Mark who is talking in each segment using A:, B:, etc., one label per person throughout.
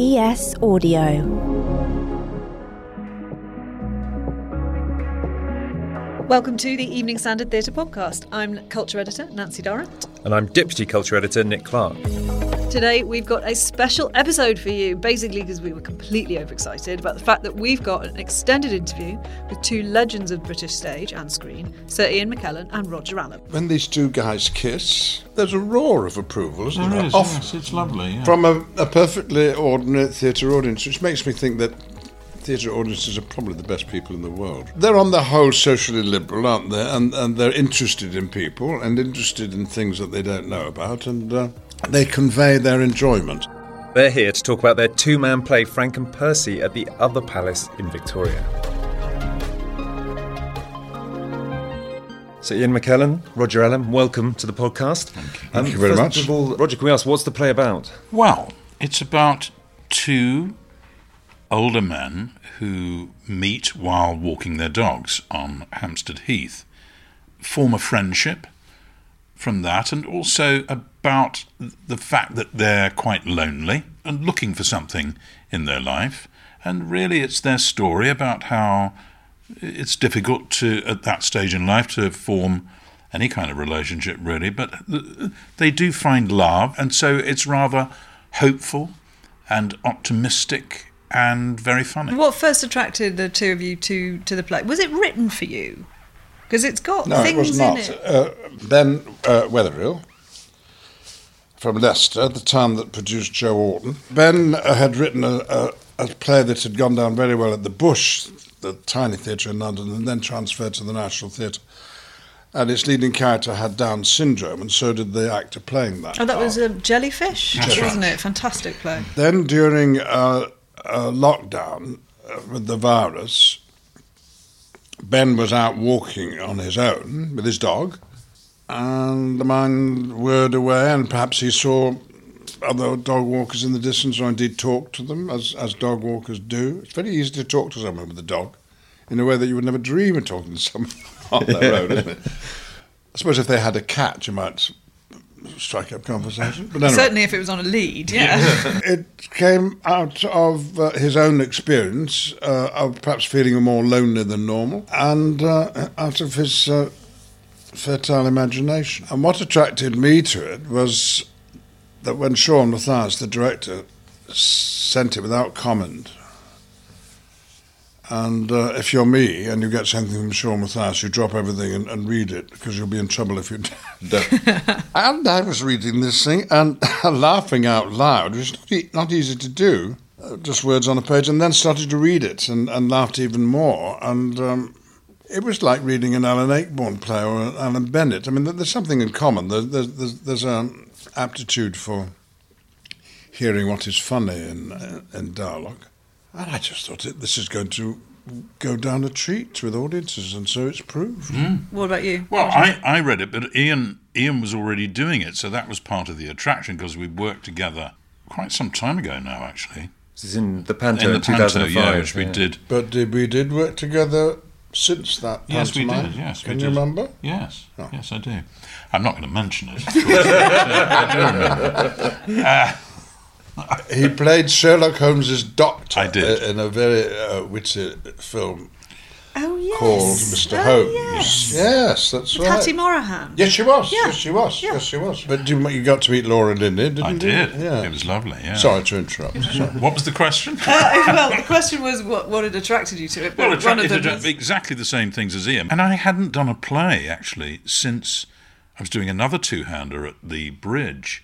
A: ES Audio.
B: Welcome to the Evening Standard Theatre Podcast. I'm culture editor Nancy Durrant.
C: And I'm Deputy Culture Editor Nick Clark.
B: Today we've got a special episode for you, basically because we were completely overexcited about the fact that we've got an extended interview with two legends of British stage and screen, Sir Ian McKellen and Roger Allam.
D: When these two guys kiss, there's a roar of approval, isn't
E: There
D: there?
E: is,
D: Off-
E: yes, it's lovely. Yeah.
D: From a, a perfectly ordinary theatre audience, which makes me think that theatre audiences are probably the best people in the world. They're on the whole socially liberal, aren't they? And, and they're interested in people and interested in things that they don't know about, and uh, they convey their enjoyment.
C: They're here to talk about their two man play, Frank and Percy, at the Other Palace in Victoria. So, Ian McKellen, Roger Allam, welcome to the podcast. Thank
D: you. Thank you very
C: first
D: much.
C: Of all, Roger, can we ask, what's the play about?
E: Well, it's about two older men who meet while walking their dogs on Hampstead Heath, form a friendship from that, and also about the fact that they're quite lonely and looking for something in their life. And really, it's their story about how it's difficult to, at that stage in life, to form any kind of relationship, really. But they do find love, and so it's rather hopeful and optimistic and very funny.
B: What first attracted the two of you to, to the play? Was it written for you? Because it's got
D: No,
B: things
D: it was not.
B: in it.
D: Uh, ben uh, Weatherill from Leicester, the town that produced Joe Orton. Ben uh, had written a, a, a play that had gone down very well at the Bush, the tiny theatre in London, and then transferred to the National Theatre. And its leading character had Down syndrome, and so did the actor playing that.
B: Oh, that
D: part.
B: was a Jellyfish,
D: That's
B: wasn't
D: right.
B: it? Fantastic play.
D: Then during uh, uh, lockdown uh, with the virus, Ben was out walking on his own with his dog, and the man whirred away, and perhaps he saw other dog walkers in the distance, or indeed talked to them, as, as dog walkers do. It's very easy to talk to someone with a dog in a way that you would never dream of talking to someone on their own, isn't it? I suppose if they had a cat, you might strike up conversation. But anyway.
B: Certainly if it was on a lead, yeah.
D: it came out of uh, his own experience uh, of perhaps feeling more lonely than normal and uh, out of his uh, fertile imagination. And what attracted me to it was that when Sean Mathias, the director, sent it without comment. And uh, if you're me and you get something from Sean Mathias, you drop everything and, and read it because you'll be in trouble if you don't. and I was reading this thing and laughing out loud, which is not, e- not easy to do, uh, just words on a page, and then started to read it and, and laughed even more. And um, it was like reading an Alan Ayckbourn play or an Alan Bennett. I mean, there's something in common. There- There's, there's, there's an aptitude for hearing what is funny in, uh, in dialogue. And I just thought it, this is going to go down a treat with audiences, and so it's proved.
B: What about you?
E: Well, I, I read it, but Ian Ian was already doing it, so that was part of the attraction because we worked together quite some time ago now, actually.
C: This is in the Panto
E: in
C: in,
E: the Panto,
C: 2005.
E: yeah, which we
C: yeah.
E: did.
D: But did, we did work together since that
E: Yes, we
D: pantomime.
E: did. Yes,
D: Can
E: we
D: you
E: did.
D: remember?
E: Yes,
D: Oh.
E: yes, I do. I'm not going to mention it. Course. I do remember. Uh,
D: He played Sherlock Holmes's doctor
E: I did.
D: in a very uh, witty film.
B: Oh yes.
D: called Mr.
B: Oh,
D: Holmes. Yes, that's right.
B: Hattie Morahan.
D: Yes, she was.
B: Yeah.
D: Yes, she was.
B: Yeah.
D: Yes, she was. But you, you got to meet Laura Linney, didn't you?
E: I
D: you?
E: did.
D: Yeah.
E: It was lovely. Yeah.
D: Sorry to interrupt. Sorry.
E: What was the question?
B: Uh, well, the question was what, what had attracted you to it.
E: Well,
B: but
E: it
B: one of them
E: attra-
B: was-
E: exactly the same things as Ian. And I hadn't done a play, actually, since I was doing another two hander at the bridge.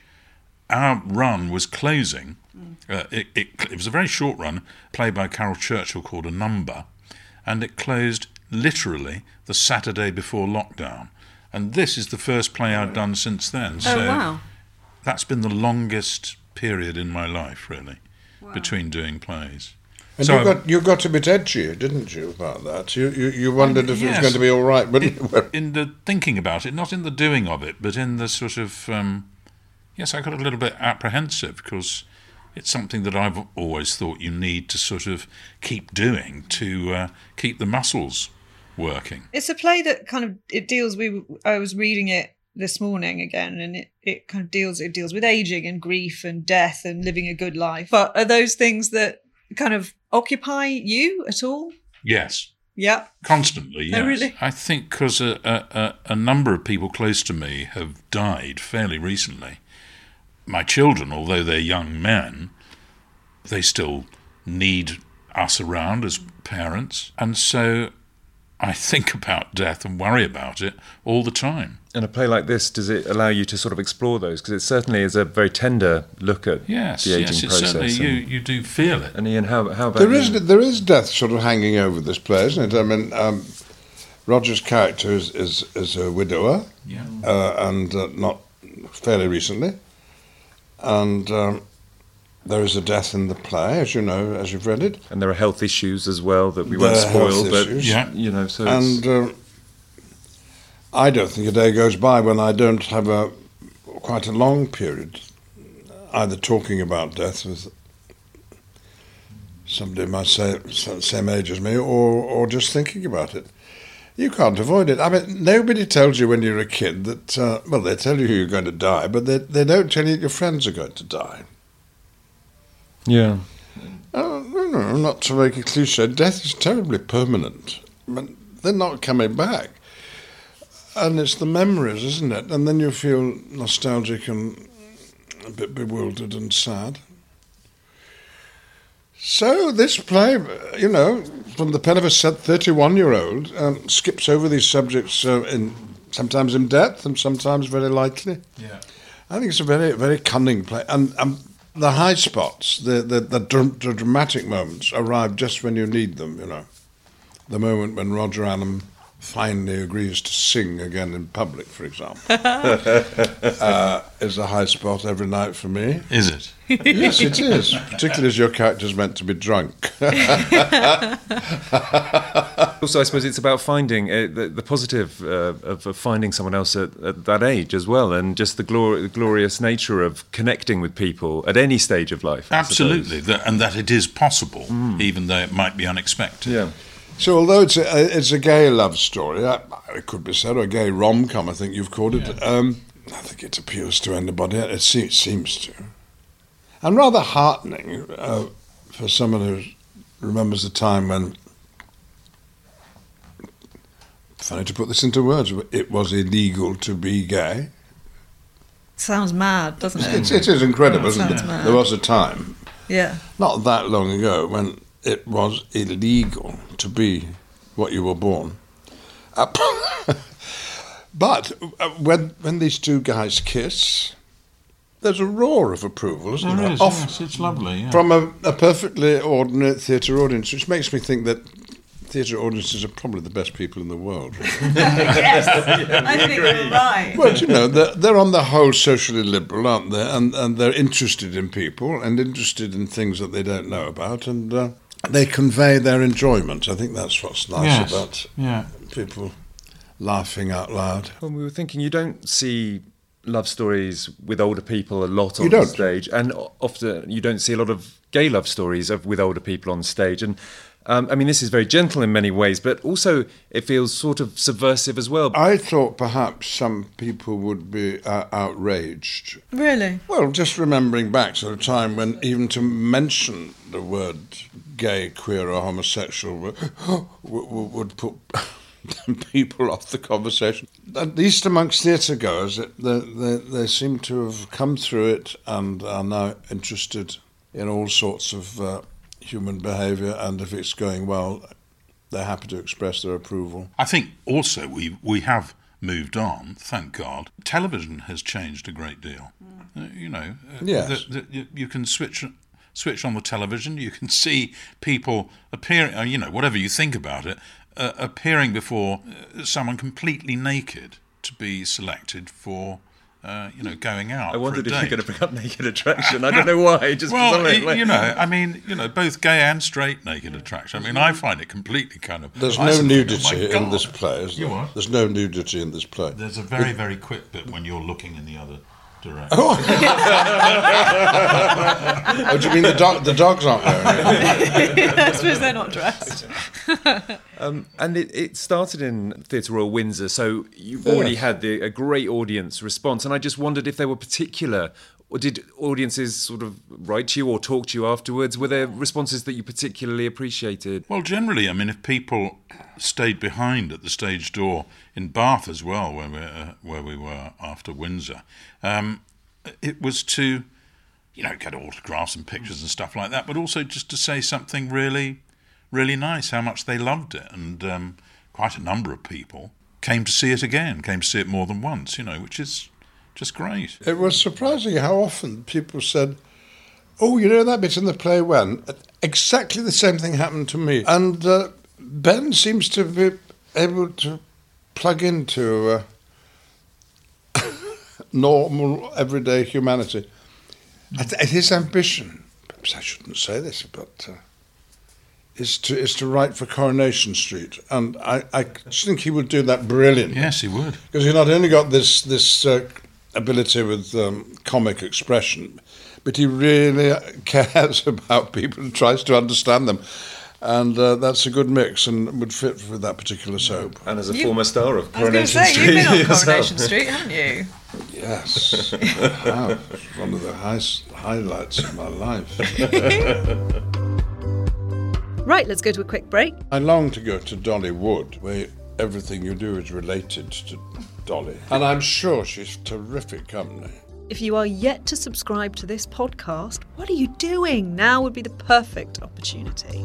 E: Our run was closing. Uh, it, it, it was a very short run, play by Caryl Churchill called A Number, and it closed literally the Saturday before lockdown. And this is the first play I've done since then.
B: Oh, wow.
E: That's been the longest period in my life, really, between doing plays.
D: And
E: So
D: you
E: I-
D: got you got a bit edgy, didn't you, about that? You you, you wondered if it was going to be all right, but
E: in the thinking about it, not in the doing of it, but in the sort of um, yes, I got a little bit apprehensive because it's something that I've always thought you need to sort of keep doing to uh, keep the muscles working.
B: It's a play that kind of it deals. We I was reading it this morning again, and it, it kind of deals it deals with aging and grief and death and living a good life. But are those things that kind of occupy you at all?
E: Yes,
B: Yeah.
E: constantly. Yes.
B: Oh, really?
E: I think because a, a, a, a number of people close to me have died fairly recently. My children, although they're young men, they still need us around as parents, and so I think about death and worry about it all the time.
C: And a play like this, does it allow you to sort of explore those? Because it certainly is a very tender look at
E: Yes,
C: the aging
E: yes, it
C: process.
E: certainly you
C: and,
E: you do feel it.
C: and Ian, how, how about
D: there
C: you?
D: is there is death sort of hanging over this play, isn't it? I mean, um, Roger's character is is, is a widower,
E: Yeah.
D: uh, and uh, not fairly recently, and um, there is a death in the play, as you know, as you've read it.
C: And there are health issues as well that we
D: There
C: won't spoil, but
D: issues.
E: Yeah.
C: you know, so
D: And um, I don't think a day goes by when I don't have a quite a long period either talking about death with somebody my sa- sa- same age as me, or or just thinking about it. You can't avoid it. I mean, nobody tells you when you're a kid that. Uh, well, they tell you you're going to die, but they they don't tell you that your friends are going to die.
C: yeah.
D: Oh, no, no, not to make a cliche, death is terribly permanent. But they're not coming back. And it's the memories, isn't it? And then you feel nostalgic and a bit bewildered and sad. So this play, you know, from the pen of a 31-year-old, um, skips over these subjects uh, in sometimes in depth and sometimes very lightly.
E: Yeah.
D: I think it's a very, very cunning play, and um, the high spots, the the, the, dr- the dramatic moments, arrive just when you need them. You know, the moment when Roger Allam finally agrees to sing again in public, for example, uh, is a high spot every night for me.
E: Is it?
D: yes, it is, particularly as your character's meant to be drunk.
C: Also, I suppose it's about finding uh, the, the positive uh, of, of finding someone else at, at that age as well, and just the, glor- the glorious nature of connecting with people at any stage of life. I.
E: Absolutely, that, and that it is possible, even though it might be unexpected.
C: Yeah.
D: So, although it's a, it's a gay love story, it could be said, or a gay rom com, I think you've called it. Um, I think it appeals to anybody. It seems to. And rather heartening uh, for someone who remembers the time when, funny to put this into words, it was illegal to be gay.
B: Sounds mad, doesn't it?
D: it is incredible, isn't it?
B: mad.
D: There was a time,
B: Yeah.
D: not that long ago, when it was illegal to be what you were born. Uh, but uh, when when these two guys kiss, there's a roar of approval, isn't there?
E: There is,
D: Off-
E: yes, it's lovely. Yeah.
D: From a, a perfectly ordinary theatre audience, which makes me think that theatre audiences are probably the best people in the world.
B: Yes, I think you're right.
D: well, you know, they're, they're on the whole socially liberal, aren't they? And, and they're interested in people and interested in things that they don't know about, and uh, they convey their enjoyment. I think that's what's nice
E: Yes.
D: about
E: Yeah.
D: people laughing out loud.
C: Well, we were thinking you don't see love stories with older people a lot
D: You
C: on
D: don't.
C: stage, and often you don't see a lot of gay love stories of, with older people on stage. And um, I mean, this is very gentle in many ways, but also it feels sort of subversive as well.
D: I thought perhaps some people would be uh, outraged.
B: Really?
D: Well, just remembering back to a time when even to mention the word gay, queer, or homosexual would, would put people off the conversation. At least amongst theatre goers, they, they, they, seem to have come through it and are now interested in all sorts of uh, human behaviour, and if it's going well, they're happy to express their approval.
E: I think also we we have moved on, thank God. Television has changed a great deal. Mm. Uh, you know, uh,
D: yes.
E: the, the, you, you can switch switch on the television, you can see people appearing, uh, you know, whatever you think about it, uh, appearing before uh, someone completely naked to be selected for. Uh, you know, going out.
C: I wondered
E: if
C: you're going to bring up naked attraction. I don't know why. Just
E: well, it, you know, I mean, you know, both gay and straight naked attraction. I mean, I find it completely kind of.
D: There's no nudity oh in this play.
E: You what?
D: There's no nudity in this play.
E: There's a very, very quick bit when you're looking in the other direction. Oh,
D: oh do you mean the, dog, the dogs aren't there?
B: I suppose they're not dressed.
C: um, and it, it, started in Theatre Royal Windsor, so you've already yes. had the, a great audience response. And I just wondered if there were particular or did audiences sort of write to you or talk to you afterwards? Were there responses that you particularly appreciated?
E: Well, generally, I mean, if people stayed behind at the stage door in Bath as well, where we, uh, where we were after Windsor, um, it was to, you know, get autographs and pictures and stuff like that, but also just to say something really, really nice, how much they loved it. And um, quite a number of people came to see it again, came to see it more than once, you know, which is just great.
D: It was surprising how often people said, Oh, you know that bit in the play when? Exactly the same thing happened to me. And uh, Ben seems to be able to plug into uh, normal, everyday humanity. It, his ambition, perhaps I shouldn't say this, but. Uh, is to is to write for Coronation Street, and I, I just think he would do that brilliantly.
E: Yes, he would,
D: because he not only got this this uh, ability with um, comic expression, but he really cares about people and tries to understand them. And uh, that's a good mix and would fit with that particular soap.
C: And as a you, former star of
B: Coronation
C: I was say,
B: Street. You've been on Coronation Street, haven't you?
D: Yes. wow. One of the highest highlights of my life.
B: right, let's go to a quick break.
D: I long to go to Dollywood, where everything you do is related to Dolly. And I'm sure she's terrific company.
B: If you are yet to subscribe to this podcast, what are you doing? Now would be the perfect opportunity.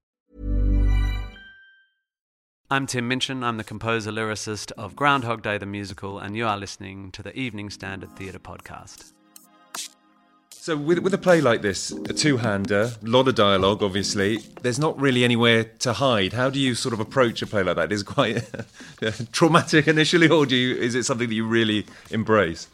F: I'm Tim Minchin. I'm the composer lyricist of Groundhog Day the musical and you are listening to the Evening Standard Theatre podcast.
C: So with with a play like this, a two-hander, a lot of dialogue, obviously. There's not really anywhere to hide. How do you sort of approach a play like that? Is it quite traumatic initially, or do you? Is it something that you really embrace?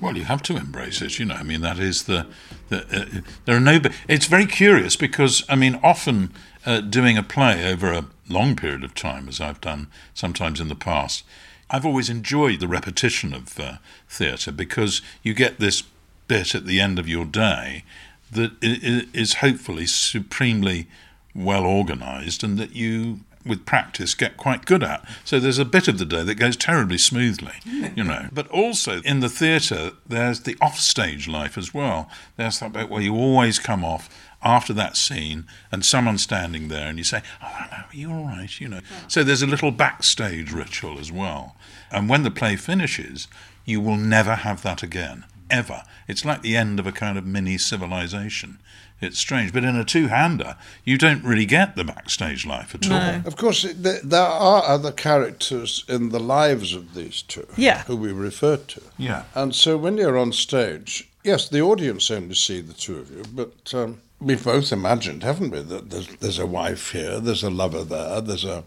E: Well, you have to embrace it. You know, I mean, that is the, the uh, there are no. It's very curious because I mean, often uh, doing a play over a long period of time, as I've done sometimes in the past, I've always enjoyed the repetition of uh, theatre because you get this bit at the end of your day that is hopefully supremely well organised and that you with practice get quite good at. So there's a bit of the day that goes terribly smoothly, you know. But also in the theatre, there's the offstage life as well. There's that bit where you always come off after that scene and someone's standing there and you say, Oh, hello, are you all right? You know. So there's a little backstage ritual as well. And when the play finishes, you will never have that again ever. It's like the end of a kind of mini civilization. It's strange, but in a two-hander, you don't really get the backstage life at no. all.
D: Of course, there are other characters in the lives of these two,
B: yeah.
D: who we refer to.
E: Yeah,
D: and so when you're on stage, yes, the audience only see the two of you, but um, we've both imagined, haven't we, that there's, there's a wife here, there's a lover there, there's a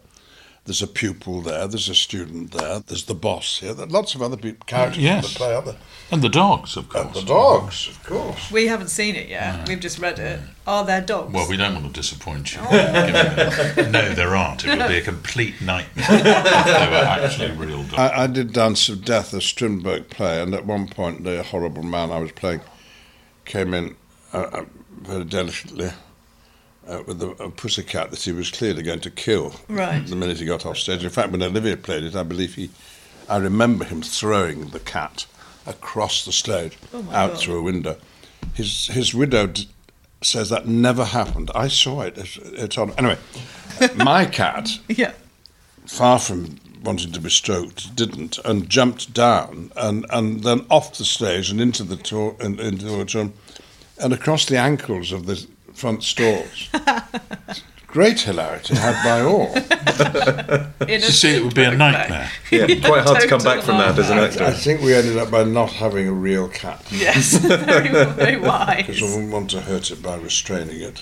D: there's a pupil there, there's a student there, there's the boss here, there lots of other people, characters
E: Yes.
D: in the play, aren't there?
E: And the dogs, of course.
D: And the dogs, of course.
B: We haven't seen it yet. We've just read it. Are there dogs?
E: Well, we don't want to disappoint you.
B: Oh.
E: No, there aren't. It would be a complete nightmare if they were actually real dogs.
D: I, I did Dance of Death, a Strindberg play, and at one point the horrible man I was playing came in uh, uh, very delicately uh, with a, a pussycat that he was clearly going to kill
B: Right.
D: the minute he got off stage. In fact, when Olivier played it, I believe he, I remember him throwing the cat across the stage
B: Oh
D: out
B: God.
D: through a window. His his widow d- says that never happened. I saw it. It's, it's on. Anyway, my cat
B: yeah.
D: far from wanting to be stroked, didn't, and jumped down and, and then off the stage and into the tour, in, into the auditorium and across the ankles of the front stalls. Great hilarity had by all.
B: In a
E: You see, it would be a
B: Strindberg
E: nightmare.
C: Yeah, quite hard to come back from that as an
B: nightmare.
D: I
C: actor.
D: think we ended up by not having a real cat
B: Yes, very, very wise.
D: because I wouldn't want to hurt it by restraining it.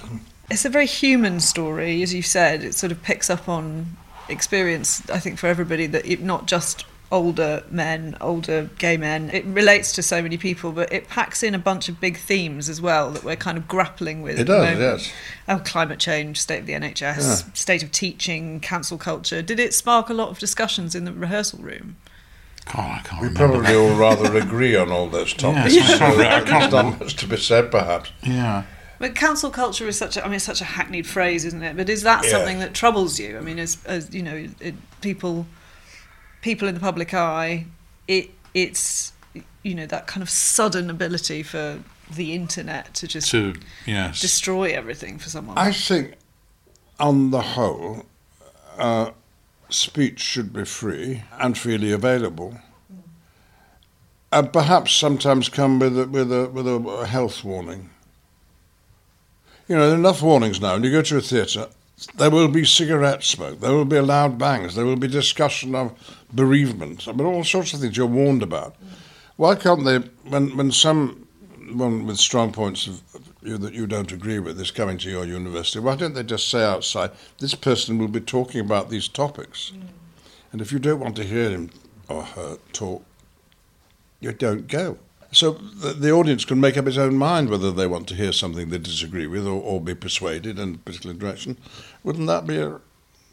B: It's a very human story, as you said. It sort of picks up on experience, I think, for everybody, that it, not just older men, older gay men. It relates to so many people, but it packs in a bunch of big themes as well that we're kind of grappling with.
D: It
B: at
D: does,
B: moment.
D: yes.
B: Oh, climate change, state of the NHS,
D: Yeah.
B: state of teaching, cancel culture. Did it spark a lot of discussions in the rehearsal room?
E: God, I can't
D: We
E: remember.
D: probably all rather agree on all those topics.
E: Yes, I can't I
D: There's
E: can't
D: not much to be said, perhaps.
E: Yeah.
B: But cancel culture is such a, I mean, such a hackneyed phrase, isn't it? But is that
D: Yeah.
B: something that troubles you? I mean, as, as you know, it, people, people in the public eye, it, it's, you know, that kind of sudden ability for the internet to just
E: To, yes.
B: destroy everything for someone.
D: I think, on the whole, uh, speech should be free and freely available. And perhaps sometimes come with a, with a with a health warning. You know, there are enough warnings now. When you go to a theatre, there will be cigarette smoke, there will be loud bangs, there will be discussion of bereavement. I mean, all sorts of things you're warned about. Why can't they, when, when someone with strong points of you that you don't agree with is coming to your university, why don't they just say outside, this person will be talking about these topics? And if you don't want to hear him or her talk, you don't go. So the, the audience can make up its own mind whether they want to hear something they disagree with or, or be persuaded in a particular direction. Wouldn't that be a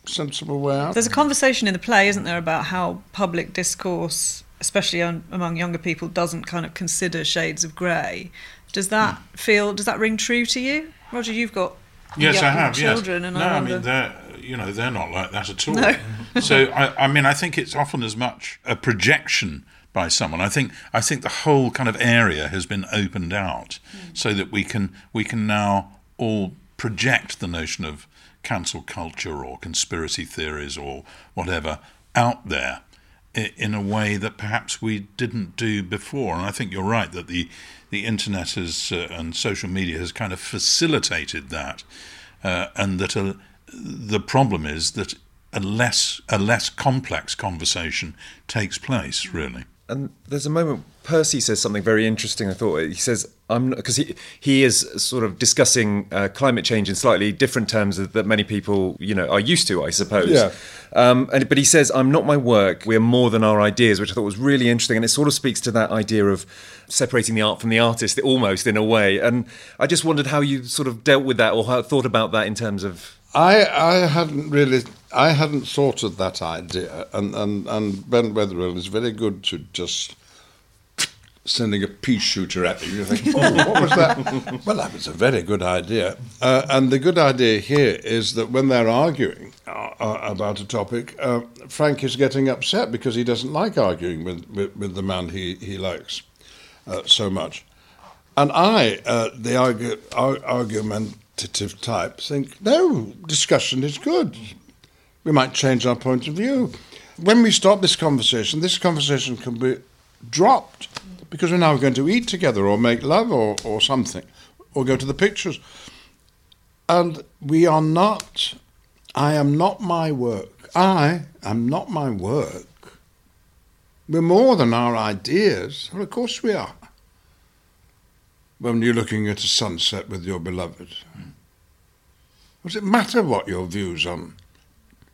D: sensible way out?
B: There's a conversation in the play, isn't there, about how public discourse, especially on, among younger people, doesn't kind of consider shades of grey. Does that
E: Hmm.
B: feel? Does that ring true to you, Roger? You've got
E: Yes,
B: young
E: I have.
B: children,
E: yes.
B: and
E: no,
B: I
E: I, mean they're you know they're not like that at all.
B: No.
E: so I, I mean I think it's often as much a projection by someone. I think I think the whole kind of area has been opened out so that we can we can now all project the notion of cancel culture or conspiracy theories or whatever out there in a way that perhaps we didn't do before. And I think you're right that the the internet has uh, and social media has kind of facilitated that, uh, and that a, the problem is that a less a less complex conversation takes place. Really,
C: And there's a moment Percy says something very interesting. I thought he says I'm not because he he is sort of discussing uh, climate change in slightly different terms that that many people you know are used to, I suppose.
D: Yeah.
C: Um, and but he says I'm not my work. We're more than our ideas, which I thought was really interesting, and it sort of speaks to that idea of separating the art from the artist, almost in a way. And I just wondered how you sort of dealt with that or how, thought about that in terms of
D: I I hadn't really I hadn't thought of that idea, and and and Ben Weatherill is very good to just sending a pea shooter at you. You think, oh, what was that? well, that was a very good idea. Uh, and the good idea here is that when they're arguing uh, uh, about a topic, uh, Frank is getting upset because he doesn't like arguing with with, with the man he he likes uh, so much. And I, uh, the argu- ar- argumentative type, think, no, discussion is good. We might change our point of view. When we stop this conversation, this conversation can be dropped because we're now going to eat together or make love or, or something or go to the pictures. And we are not, I am not my work. I am not my work. We're more than our ideas. Well, of course we are when you're looking at a sunset with your beloved. Hmm. Does it matter what your views on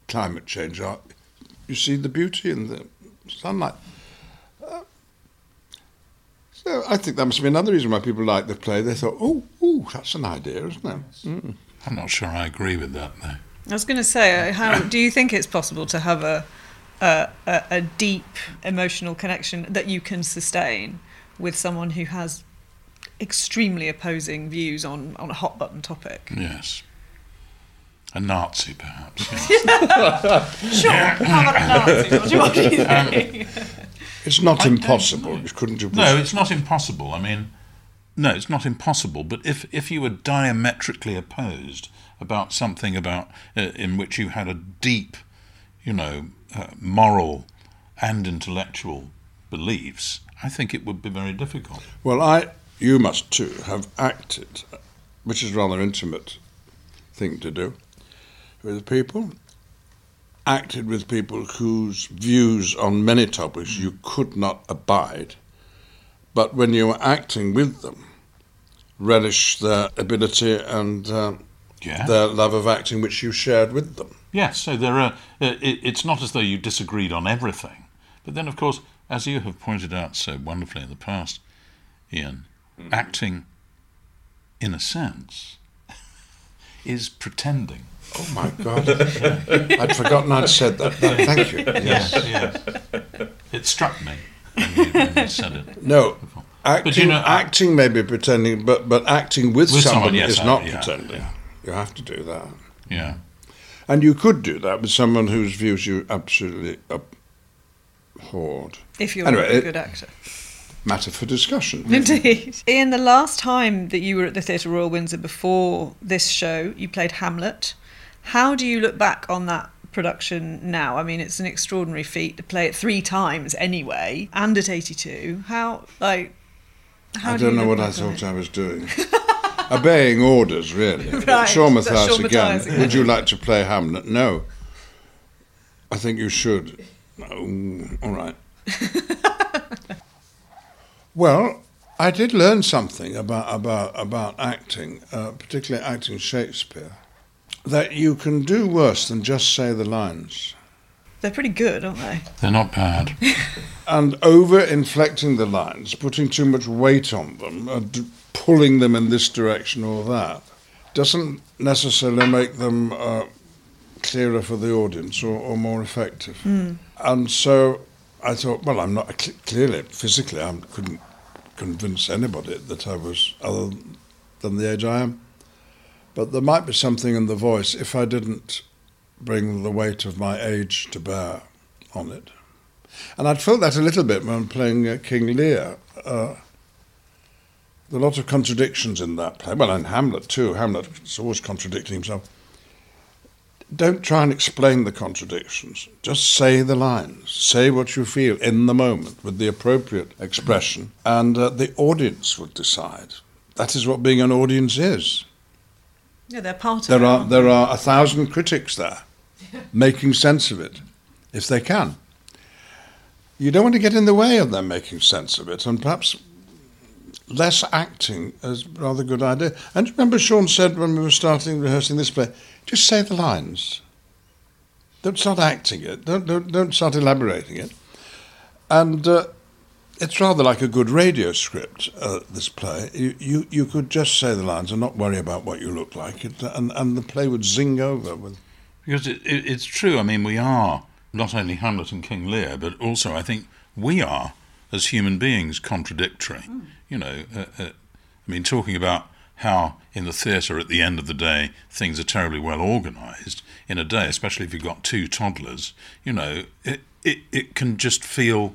D: climate change are? you see the beauty in the sunlight. Uh, so I think that must be another reason why people like the play. They thought, oh, ooh, that's an idea, isn't it? Mm.
E: I'm not sure I agree with that, though.
B: I was going to say, uh, how do you think it's possible to have a, a, a, a deep emotional connection that you can sustain with someone who has extremely opposing views on, on a hot button topic?
E: Yes. A Nazi, perhaps.
B: sure. How about a Nazi? What do you, what do you think?
D: It's not
E: I
D: impossible,
E: know.
D: couldn't you?
E: No, it's not impossible. I mean, no, it's not impossible. But if if you were diametrically opposed about something about uh, in which you had a deep, you know, uh, moral and intellectual beliefs, I think it would be very difficult.
D: Well, I, you must too, have acted, which is a rather intimate thing to do, with people. Acted with people whose views on many topics you could not abide, but when you were acting with them, relished their ability and uh,
E: Yeah.
D: their love of acting, which you shared with them.
E: Yes, so there are. Uh, it, it's not as though you disagreed on everything, but then, of course, as you have pointed out so wonderfully in the past, Ian, acting, in a sense, is pretending.
D: Oh my God! I'd forgotten I'd said that. Thank you.
E: Yes, yes. It struck me when you, when you said it.
D: No, acting,
E: but you know,
D: acting may be pretending, but but acting with,
E: With someone,
D: somebody
E: yes,
D: is
E: I-
D: not
E: yeah,
D: pretending.
E: yeah.
D: You have to do that,
E: Yeah.
D: and you could do that with someone whose views you absolutely abhorred.
B: If you're
D: Anyway,
B: a
D: it-
B: good actor.
D: Matter for discussion.
B: Indeed. Ian, the last time that you were at the Theatre Royal Windsor before this show, you played Hamlet. How do you look back on that production now? I mean, it's an extraordinary feat to play it three times anyway, and at 82. How, like, how
D: I
B: do
D: don't know what I thought
B: it?
D: I was doing. Obeying orders, really.
B: Right,
D: Shaw
B: that's
D: again.
B: Mathias again.
D: Would you like to play Hamlet? No. I think you should. Oh, all right. well, I did learn something about about about acting, uh, particularly acting Shakespeare. That you can do worse than just say the lines.
B: They're pretty good, aren't they?
E: They're not bad.
D: and over inflecting the lines, putting too much weight on them, and pulling them in this direction or that, doesn't necessarily make them uh, clearer for the audience or, or more effective. And so I thought, well, I'm not cl- clearly physically, I couldn't convince anybody that I was other than the age I am. But there might be something in the voice if I didn't bring the weight of my age to bear on it. And I'd felt that a little bit when playing uh, King Lear. Uh, there are a lot of contradictions in that play. Well, and Hamlet too. Hamlet is always contradicting himself. Don't try and explain the contradictions. Just say the lines. Say what you feel in the moment with the appropriate expression, and uh, the audience will decide. That is what being an audience is.
B: Yeah, they're part of
D: There
B: it.
D: are
B: aren't
D: there are a thousand critics there, making sense of it, if they can. You don't want to get in the way of them making sense of it, and perhaps less acting is a rather good idea. And remember, Sean said when we were starting rehearsing this play, just say the lines. Don't start acting it. Don't don't, don't start elaborating it. And uh, it's rather like a good radio script. Uh, this play, you, you you could just say the lines and not worry about what you look like, it, and and the play would zing over with.
E: Because it, it, it's true. I mean, we are not only Hamlet and King Lear, but also I think we are, as human beings, contradictory. You know, uh, uh, I mean, talking about how in the theatre at the end of the day things are terribly well organised in a day, especially if you've got two toddlers. You know, it, it it can just feel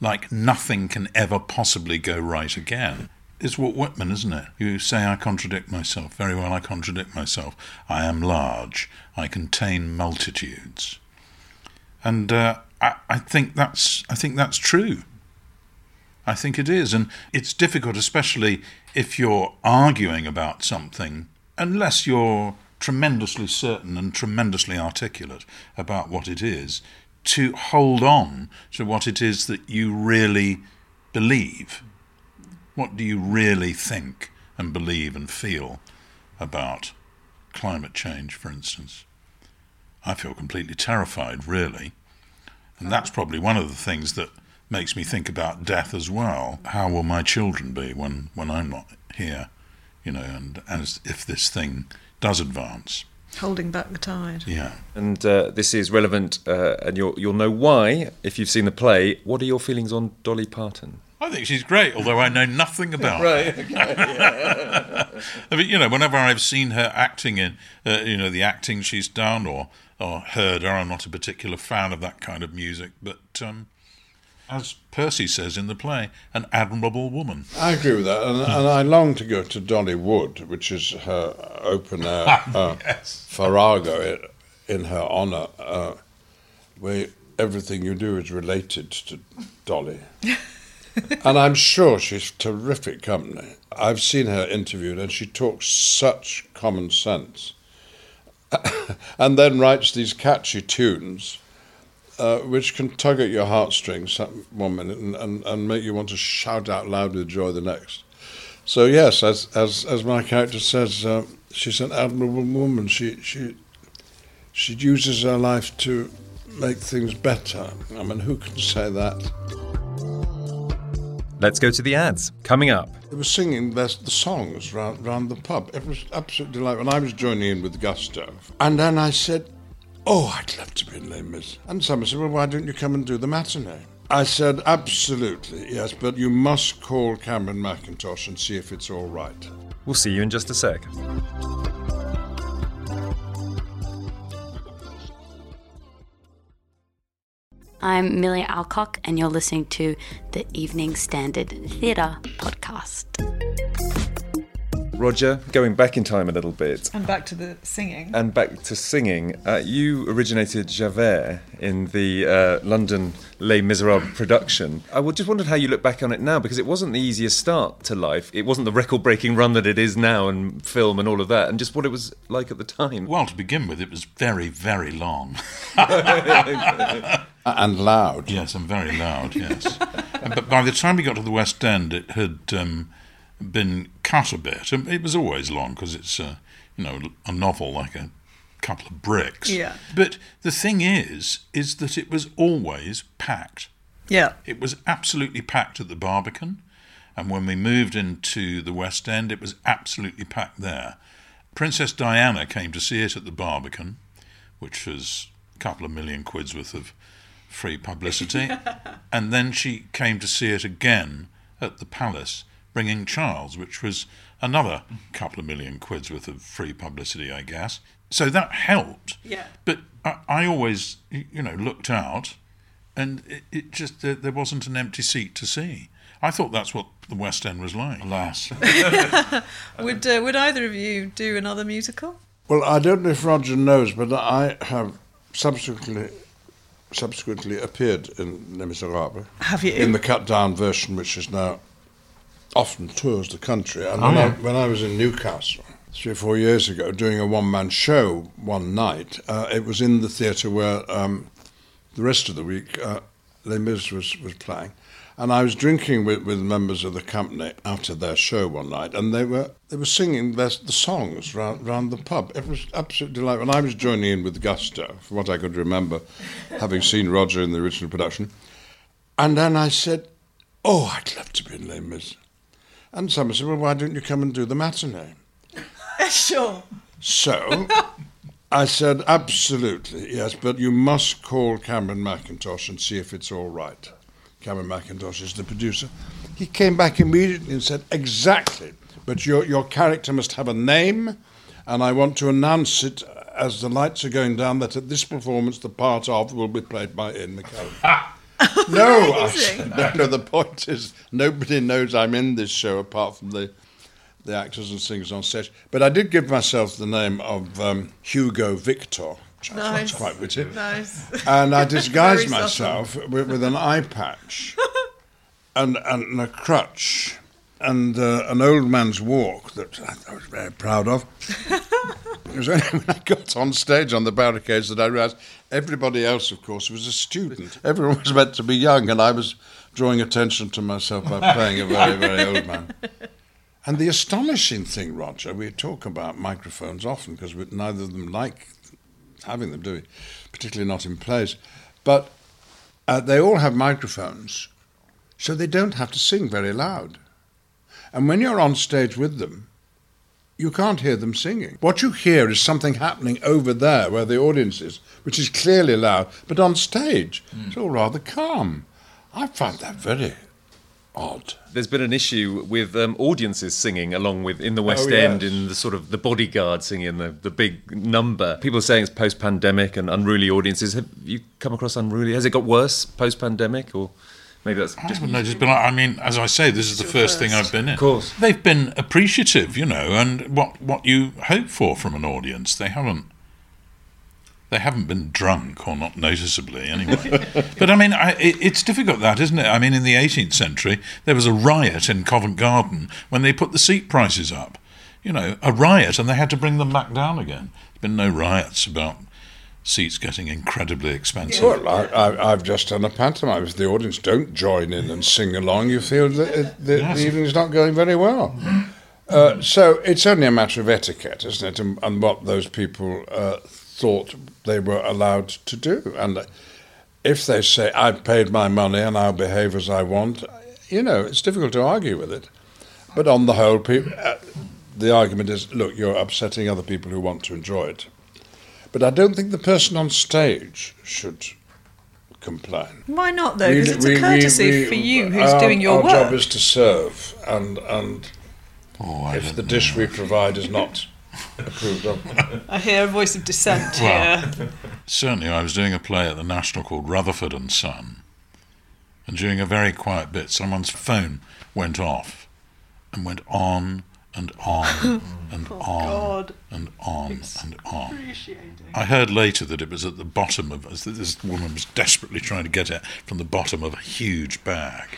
E: like nothing can ever possibly go right again. It's Walt Whitman, isn't it? You say, I contradict myself. Very well, I contradict myself. I am large. I contain multitudes. And uh, I, I think that's I think that's true. I think it is, and it's difficult, especially if you're arguing about something, unless you're tremendously certain and tremendously articulate about what it is, to hold on to what it is that you really believe. What do you really think and believe and feel about climate change, for instance? I feel completely terrified, really, And that's probably one of the things that makes me think about death as well. How will my children be when, when I'm not here? You know, and as if this thing does advance.
B: Holding back the tide.
E: Yeah.
C: And uh, this is relevant, uh, and you'll, you'll know why if you've seen the play. What are your feelings on Dolly Parton?
E: I think she's great, although I know nothing about right, her. Okay, I mean, you know, whenever I've seen her acting in, uh, you know, the acting she's done or, or heard her, I'm not a particular fan of that kind of music, but um, as Percy says in the play, an admirable woman.
D: I agree with that, and, and I long to go to Dollywood, which is her open air uh, yes. Farrago in her honour, uh, where everything you do is related to Dolly. and I'm sure she's terrific company. I've seen her interviewed, and she talks such common sense, and then writes these catchy tunes uh, which can tug at your heartstrings one minute and, and, and make you want to shout out loud with joy the next. So yes, as as as my character says, uh, she's an admirable woman. She she she uses her life to make things better. I mean, who can say that?
C: Let's go to the ads. Coming up.
D: They were singing the, the songs round, round the pub. It was absolutely delightful. And I was joining in with gusto. And then I said, Oh, I'd love to be in Les Mis. And someone said, Well, why don't you come and do the matinee? I said, Absolutely, yes, but you must call Cameron Mackintosh and see if it's all right.
C: We'll see you in just a sec.
G: I'm Milly Alcock, and you're listening to the Evening Standard Theatre Podcast.
C: Roger, going back in time a little bit.
B: And back to the singing.
C: And back to singing. Uh, you originated Javert in the uh, London Les Miserables production. I just wondered how you look back on it now because it wasn't the easiest start to life. It wasn't the record breaking run that it is now and film and all of that, and just what it was like at the time.
E: Well, to begin with, it was very, very long.
D: and loud.
E: Yes, and very loud, yes. but by the time we got to the West End, it had. Um, been cut a bit. It was always long because it's a, you know a novel like a couple of bricks.
B: Yeah.
E: But the thing is, is that it was always packed.
B: Yeah.
E: It was absolutely packed at the Barbican, and when we moved into the West End, it was absolutely packed there. Princess Diana came to see it at the Barbican, which was a couple of million quid's worth of free publicity, and then she came to see it again at the Palace bringing Charles, which was another couple of million quid's worth of free publicity, I guess. So that helped.
B: Yeah.
E: But I, I always, you know, looked out, and it, it just there, there wasn't an empty seat to see. I thought that's what the West End was like.
D: Alas.
B: would uh, Would either of you do another musical?
D: Well, I don't know if Roger knows, but I have subsequently subsequently appeared in Les Miserables.
B: Have you?
D: In the cut down version, which is now often tours the country. And oh, when, yeah. I, when I was in Newcastle three or four years ago doing a one man show one night, uh, it was in the theatre where um, the rest of the week uh, Les Mis was, was playing. And I was drinking with, with members of the company after their show one night, and they were they were singing their, the songs round, round the pub. It was absolutely delightful. And I was joining in with gusto, from what I could remember, having seen Roger in the original production. And then I said, "Oh, I'd love to be in Les Mis." And someone said, Well, why don't you come and do the matinee?
B: sure.
D: So I said, Absolutely, yes, but you must call Cameron Mackintosh and see if it's all right. Cameron Mackintosh is the producer. He came back immediately and said, Exactly, but your, your character must have a name, and I want to announce it as the lights are going down that at this performance the part of will be played by Ian McKellen. no, I, no, no. The point is, nobody knows I'm in this show apart from the the actors and singers on stage. But I did give myself the name of um, Hugo Victor. Which nice. Quite witty.
B: Nice.
D: And I disguised myself with, with, an eye patch and, and a crutch and uh, an old man's walk that I was very proud of. it was only when I got on stage on the barricades that I realised everybody else, of course, was a student. Everyone was meant to be young, and I was drawing attention to myself by playing a very, very old man. And the astonishing thing, Roger, we talk about microphones often because neither of them like having them, do we? Particularly not in plays. But uh, they all have microphones, so they don't have to sing very loud. And when you're on stage with them, you can't hear them singing. What you hear is something happening over there where the audience is, which is clearly loud, but on stage, mm. it's all rather calm. I find that very odd.
C: There's been an issue with um, audiences singing along with in the West oh, End in the sort of the bodyguard singing the, the big number. People are saying it's post pandemic and unruly audiences. Have you come across unruly? Has it got worse post pandemic or? Maybe that's
E: I just haven't noticed, but I mean, as I say, this is the first, first, thing I've been in.
C: Of course,
E: they've been appreciative, you know, and what what you hope for from an audience, they haven't. They haven't been drunk, or not noticeably, anyway. but I mean, I, it, it's difficult, that isn't it? I mean, in the 18th century, there was a riot in Covent Garden when they put the seat prices up. You know, a riot, and they had to bring them back down again. There's been no riots about seats getting incredibly expensive.
D: Well, I, have just done a pantomime. If the audience don't join in and sing along, you feel that it, the, yes. the evening's not going very well. Uh, so it's only a matter of etiquette, isn't it, and, and what those people uh, thought they were allowed to do. And if they say, I've paid my money and I'll behave as I want, you know, it's difficult to argue with it. But on the whole, people, uh, the argument is look, you're upsetting other people who want to enjoy it. But I don't think the person on stage should complain.
B: Why not though? Because it's a courtesy we, we, for you who's
D: our,
B: doing your
D: our
B: work.
D: Our job is to serve, and and oh, if the dish know. we provide is not approved of.
B: I hear a voice of dissent well, here.
E: Certainly, I was doing a play at the National called Rutherford and Son, and during a very quiet bit, someone's phone went off and went on and on and oh, on God. and on it's and on. I heard later that it was at the bottom of this woman was desperately trying to get it from the bottom of a huge bag,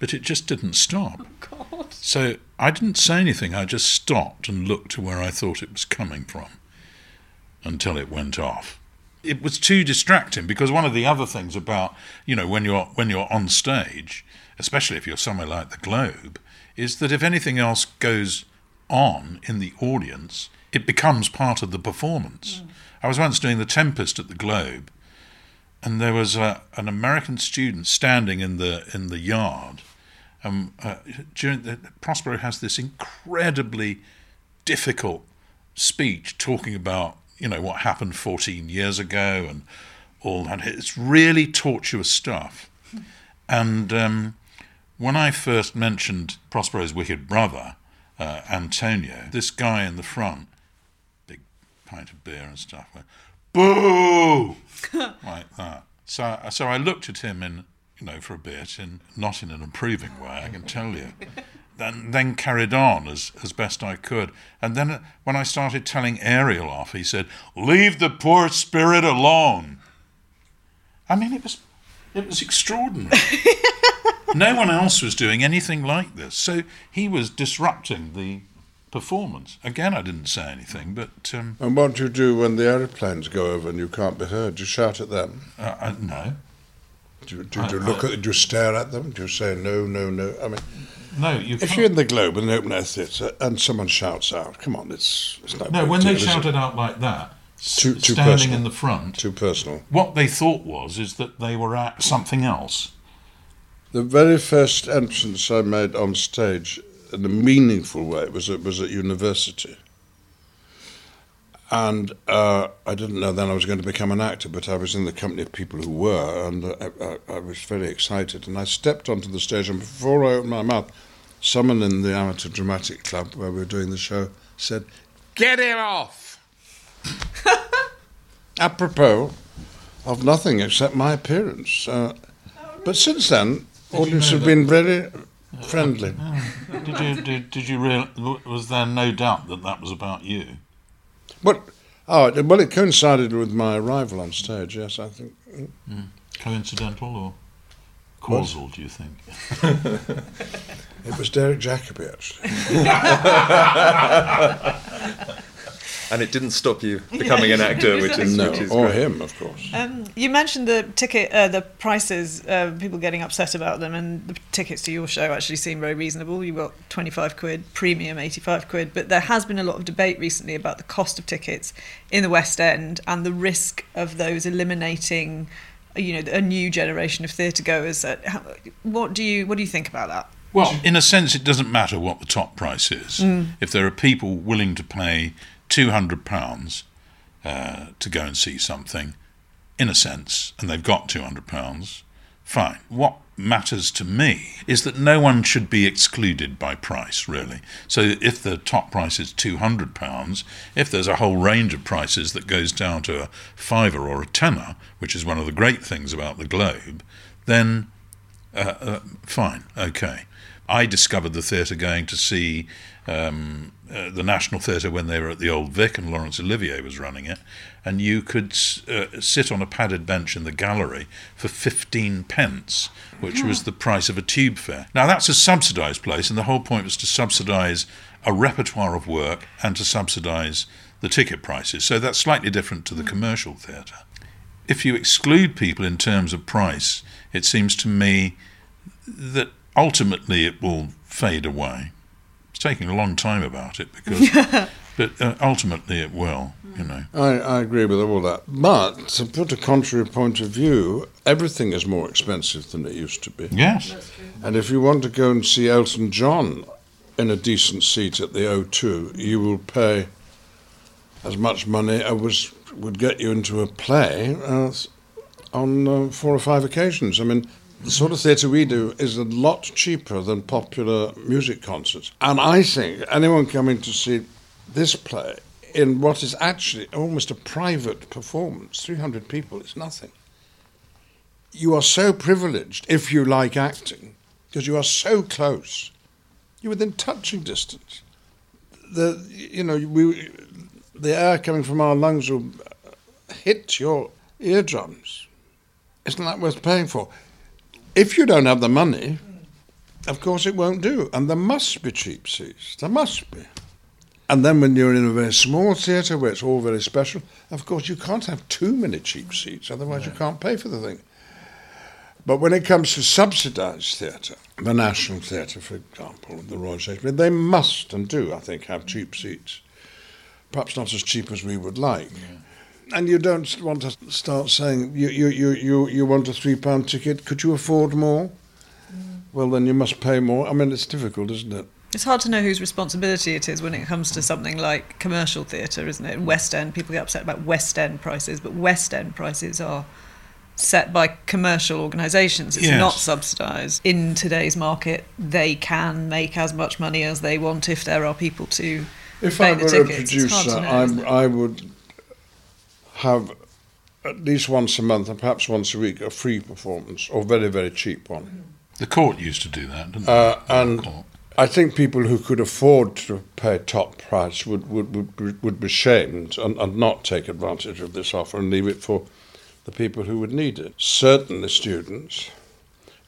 E: but it just didn't stop.
B: Oh,
E: so I didn't say anything. I just stopped and looked to where I thought it was coming from until it went off. It was too distracting because one of the other things about you know when you're when you're on stage, especially if you're somewhere like the Globe, is that if anything else goes on in the audience, it becomes part of the performance. Mm. I was once doing The Tempest at the Globe, and there was a, an American student standing in the in the yard. Um, uh, during the, Prospero has this incredibly difficult speech talking about you know what happened 14 years ago and all that. It's really tortuous stuff. Mm. And um, when I first mentioned Prospero's wicked brother, uh, Antonio, this guy in the front, big pint of beer and stuff, went, boo! like that. So, so I looked at him in, you know, for a bit, and not in an approving way, I can tell you. Then, then carried on as, as best I could. And then uh, when I started telling Ariel off, he said, Leave the poor spirit alone. I mean, it was, it was extraordinary. no one else was doing anything like this. So he was disrupting the performance. Again, I didn't say anything, but. Um,
D: and what do you do when the aeroplanes go over and you can't be heard? Do you shout at them?
E: Uh, uh, no.
D: Do, you, do, do you look I, at? Do you stare at them? Do you say no, no, no? I mean,
E: no. You
D: if you're in the Globe in an open air theatre and someone shouts out, come on, it's it's not.
E: No, when they shouted out like that, too, too standing personal. in the front,
D: too personal.
E: What they thought was is that they were at something else.
D: The very first entrance I made on stage in a meaningful way was at, was at university. And uh, I didn't know then I was going to become an actor, but I was in the company of people who were, and uh, I, I, was very excited. And I stepped onto the stage, and before I opened my mouth, someone in the Amateur Dramatic Club, where we were doing the show, said, Get him off! Apropos of nothing except my appearance. Uh, but since then, Audience have been very friendly.
E: did you did, did you real, was there no doubt that that was about you?
D: What? Oh, well, it coincided with my arrival on stage. Yes, I think.
E: Mm. Coincidental or causal? What? Do you think?
D: it was Derek Jacobi, actually.
C: and it didn't stop you becoming an actor, which is
D: no,
C: which is
D: or
C: great.
D: him, of course.
B: Um, you mentioned the ticket, uh, the prices, uh, people getting upset about them, and the tickets to your show actually seem very reasonable. You got twenty five quid, premium eighty five quid, but there has been a lot of debate recently about the cost of tickets in the West End and the risk of those eliminating you know, a new generation of theatre goers. Uh, What do you what do you think about that?
E: Well, in a sense, it doesn't matter what the top price is.
B: Mm.
E: If there are people willing to pay two hundred pounds uh, to go and see something, in a sense, and they've got two hundred pounds, fine. What matters to me is that no one should be excluded by price, really. So if the top price is two hundred pounds, if there's a whole range of prices that goes down to a fiver or a tenner, which is one of the great things about the Globe, then uh, uh, fine, okay. I discovered the theatre going to see um, uh, the National Theatre when they were at the Old Vic and Laurence Olivier was running it, and you could uh, sit on a padded bench in the gallery for 15 pence, which was the price of a tube fare. Now, that's a subsidised place, and the whole point was to subsidise a repertoire of work and to subsidise the ticket prices. So that's slightly different to the commercial theatre if you exclude people in terms of price, it seems to me that ultimately it will fade away. It's taking a long time about it because, but uh, ultimately it will. You know.
D: I, I agree with all that. But to put a contrary point of view, everything is more expensive than it used to be.
E: Yes.
D: And if you want to go and see Elton John in a decent seat at the O2, you will pay as much money as was, would get you into a play uh, on uh, four or five occasions. I mean, the sort of theatre we do is a lot cheaper than popular music concerts. And I think anyone coming to see this play in what is actually almost a private performance, 300 people, it's nothing. You are so privileged if you like acting because you are so close. You're within touching distance. The, you know, we, the air coming from our lungs will hit your eardrums. Isn't that worth paying for? If you don't have the money, of course it won't do. And there must be cheap seats. There must be. And then when you're in a very small theatre where it's all very special, of course you can't have too many cheap seats, otherwise you can't pay for the thing. But when it comes to subsidised theatre, the National Theatre, for example, the Royal Shakespeare, they must and do, I think, have cheap seats. Perhaps not as cheap as we would like. And you don't want to start saying, you, you, you, you, you want a three pound ticket, could you afford more? Mm. Well, then you must pay more. I mean, it's difficult, isn't it?
B: It's hard to know whose responsibility it is when it comes to something like commercial theatre, isn't it? In West End, people get upset about West End prices, but West End prices are set by commercial organisations. It's
E: Yes.
B: not subsidised. In today's market, they can make as much money as they want if there are people to
D: If
B: pay
D: I
B: the
D: were
B: tickets.
D: a
B: It's hard
D: producer,
B: know,
D: I. I would have at least once a month and perhaps once a week a free performance or very, very cheap one.
E: The court used to do that, didn't
D: Uh,
E: they?
D: and I think people who could afford to pay top price would, would, would, be- would be shamed and, and not take advantage of this offer and leave it for the people who would need it. Certainly students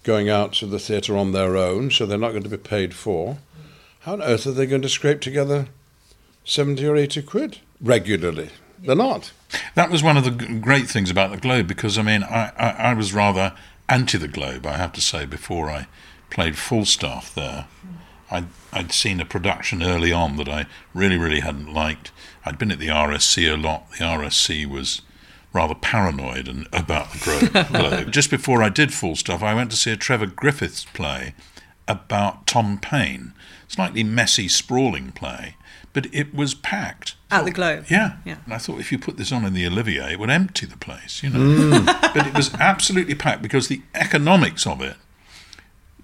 D: going out to the theatre on their own, so they're not going to be paid for. How on earth are they going to scrape together 70 or 80 quid regularly? They're not.
E: That was one of the great things about the Globe because I mean I, I, I was rather anti the Globe I have to say before I played Falstaff there. I'd, I'd seen a production early on that I really really hadn't liked. I'd been at the RSC a lot. The RSC was rather paranoid and about the Globe. Just before I did Falstaff, I went to see a Trevor Griffiths play about Tom Paine. Slightly messy, sprawling play, but it was packed.
B: At the Globe.
E: Yeah.
B: Yeah.
E: And I thought if you put this on in the Olivier, it would empty the place, you know. Mm. but it was absolutely packed because the economics of it,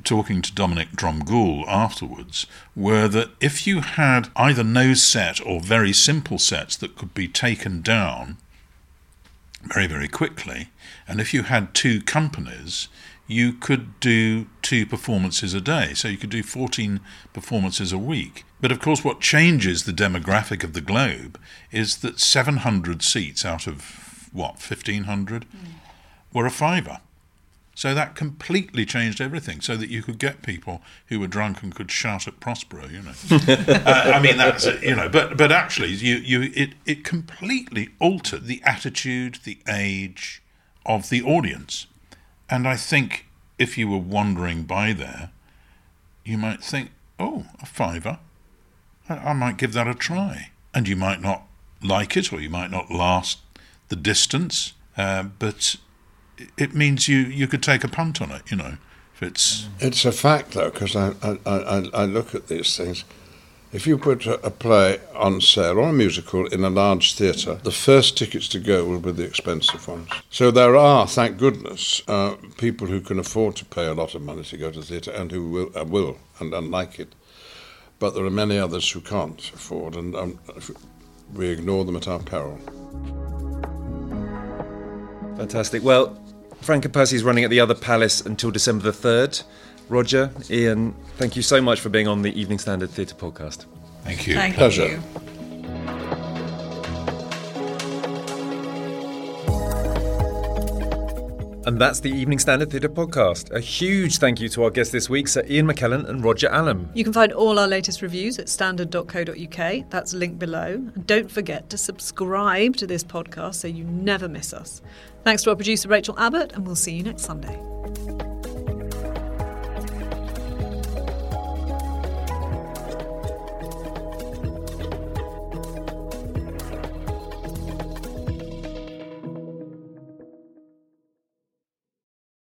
E: talking to Dominic Dromgoole afterwards, were that if you had either no set or very simple sets that could be taken down very, very quickly, and if you had two companies, you could do two performances a day. So you could do 14 performances a week. But of course, what changes the demographic of the Globe is that 700 seats out of what, 1500 were a fiver. So that completely changed everything, so that you could get people who were drunk and could shout at Prospero, you know. uh, I mean, that's you know, but but actually, you you it it completely altered the attitude, the age of the audience, and I think if you were wandering by there, you might think, oh, a fiver, I, I might give that a try, and you might not like it, or you might not last the distance, uh, but it means you, you could take a punt on it, you know, it's...
D: It's a fact, though, because I, I, I, I look at these things. If you put a, play on sale or a musical in a large theatre, the first tickets to go will be the expensive ones. So there are, thank goodness, uh, people who can afford to pay a lot of money to go to the theatre and who will, uh, will and, and like it. But there are many others who can't afford, and um, we ignore them at our peril.
C: Fantastic. Well, Frank and Percy is running at the other palace until December the 3rd. Roger, Ian, thank you so much for being on the Evening Standard Theatre podcast.
E: Thank you.
B: Thank
D: Pleasure.
B: you.
C: And that's the Evening Standard Theatre podcast. A huge thank you to our guests this week, Sir Ian McKellen and Roger Allam.
B: You can find all our latest reviews at standard.co.uk. That's linked below. And don't forget to subscribe to this podcast so you never miss us. Thanks to our producer Rachel Abbott, and we'll see you next Sunday.